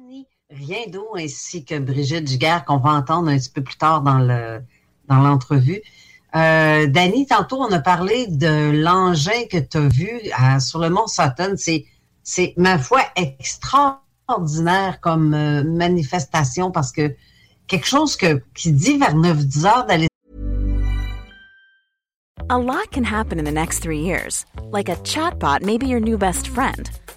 Danny Riendo ainsi que Brigitte Giguère, qu'on va entendre un petit peu plus tard dans le dans l'entrevue. Euh, Danny, tantôt, on a parlé de l'engin que tu as vu sur le mont Sutton. C'est, c'est, ma foi, extraordinaire comme euh, manifestation parce que quelque chose que, qui dit vers 9-10 heures d'aller A lot can happen in the next three years. Like a chatbot may be your new best friend.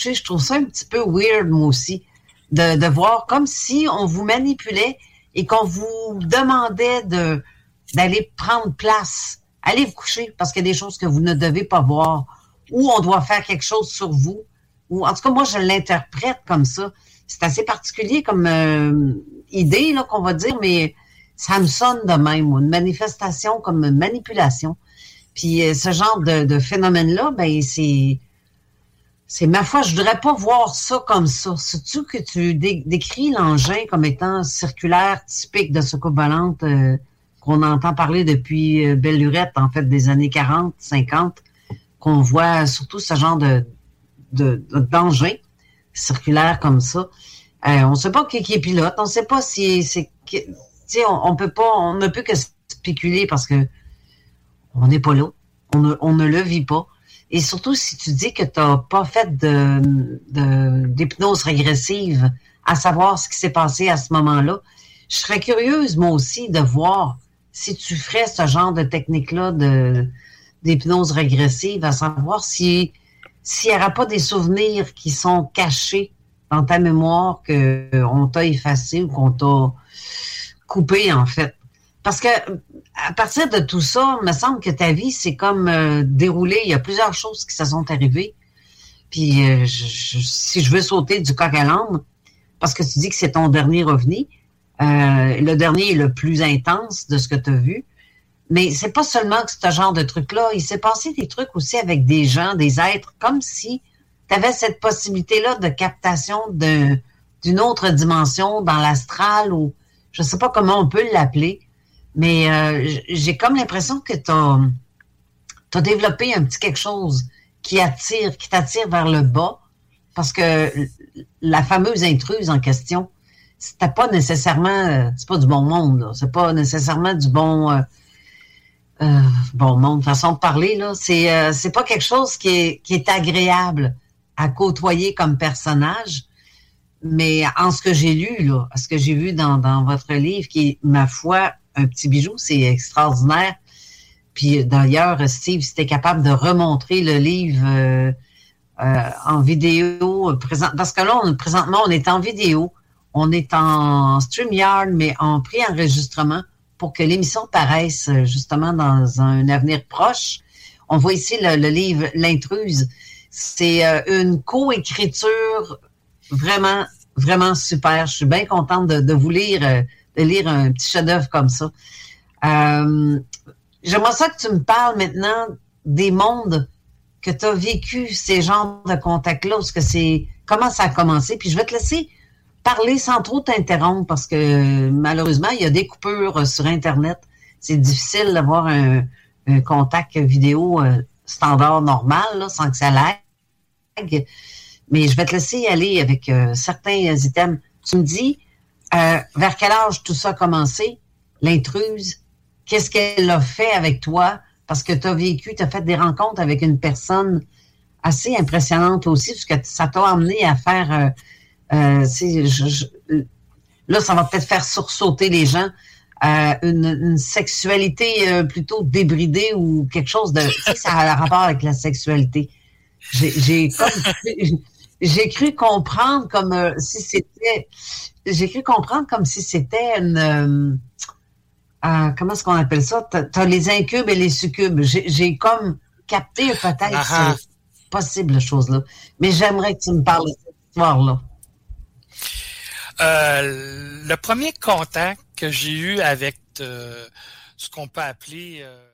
Je trouve ça un petit peu weird, moi aussi, de, de voir comme si on vous manipulait et qu'on vous demandait de d'aller prendre place, allez vous coucher parce qu'il y a des choses que vous ne devez pas voir ou on doit faire quelque chose sur vous. Ou en tout cas, moi, je l'interprète comme ça. C'est assez particulier comme euh, idée là qu'on va dire, mais ça me sonne de même. Une manifestation comme une manipulation. Puis euh, ce genre de, de phénomène-là, ben c'est c'est ma foi, je voudrais pas voir ça comme ça. Sais-tu que tu décris l'engin comme étant circulaire, typique de ce volante euh, qu'on entend parler depuis euh, Belle Lurette, en fait, des années 40, 50, qu'on voit surtout ce genre de d'engin circulaire comme ça. Euh, on sait pas qui, est pilote, on sait pas si c'est on, on peut pas, on ne peut que spéculer parce que on n'est pas là, on ne le vit pas. Et surtout, si tu dis que tu n'as pas fait de, d'hypnose régressive, à savoir ce qui s'est passé à ce moment-là, je serais curieuse, moi aussi, de voir si tu ferais ce genre de technique-là d'hypnose régressive, à savoir si s'il n'y aura pas des souvenirs qui sont cachés dans ta mémoire qu'on t'a effacé ou qu'on t'a coupé, en fait. Parce que à partir de tout ça, il me semble que ta vie s'est comme euh, déroulée. Il y a plusieurs choses qui se sont arrivées. Puis euh, si je veux sauter du coq à l'âne, parce que tu dis que c'est ton dernier revenu, euh, le dernier est le plus intense de ce que tu as vu. Mais c'est pas seulement que ce genre de truc-là. Il s'est passé des trucs aussi avec des gens, des êtres, comme si tu avais cette possibilité-là de captation d'une autre dimension dans l'astral ou je sais pas comment on peut l'appeler mais euh, j'ai comme l'impression que tu as, développé un petit quelque chose qui attire, qui t'attire vers le bas, parce que la fameuse intruse en question, c'était pas nécessairement, euh, c'est pas du bon monde, c'est pas nécessairement du bon, euh, euh, bon monde, façon de parler là. C'est c'est pas quelque chose qui est qui est agréable à côtoyer comme personnage. Mais en ce que j'ai lu, là, ce que j'ai vu dans, dans votre livre, qui est, ma foi, un petit bijou, c'est extraordinaire. Puis d'ailleurs, Steve, si tu capable de remontrer le livre euh, euh, en vidéo, parce que là, présentement, on est en vidéo, on est en StreamYard, mais en pré-enregistrement pour que l'émission paraisse justement dans un avenir proche. On voit ici le, livre L'intruse. C'est euh, une co-écriture vraiment, vraiment super. Je suis bien contente de vous lire de lire un petit chef-d'œuvre comme ça. Euh, J'aimerais ça que tu me parles maintenant des mondes que tu as vécu, ces genres de contacts-là, que c'est comment ça a commencé? Puis je vais te laisser parler sans trop t'interrompre parce que malheureusement, il y a des coupures sur Internet. C'est difficile d'avoir un, contact vidéo euh, standard normal, sans que ça lag. Mais je vais te laisser aller avec euh, certains items. Tu me dis, euh, vers quel âge tout ça a commencé? L'intruse? Qu'est-ce qu'elle a fait avec toi? Parce que tu as vécu, tu as fait des rencontres avec une personne assez impressionnante aussi, parce que ça t'a amené à faire... Euh, euh, là, ça va peut-être faire sursauter les gens. une, sexualité plutôt débridée ou quelque chose de... ça a rapport avec la sexualité. J'ai j'ai cru comprendre comme si c'était j'ai cru comprendre comme si c'était une. Euh, euh, comment est-ce qu'on appelle ça? Tu as, les incubes et les succubes. J'ai comme capté peut-être cette possible chose-là. Mais j'aimerais que tu me parles de cette histoire-là. Euh, le premier contact que j'ai eu avec euh, ce qu'on peut appeler... Euh,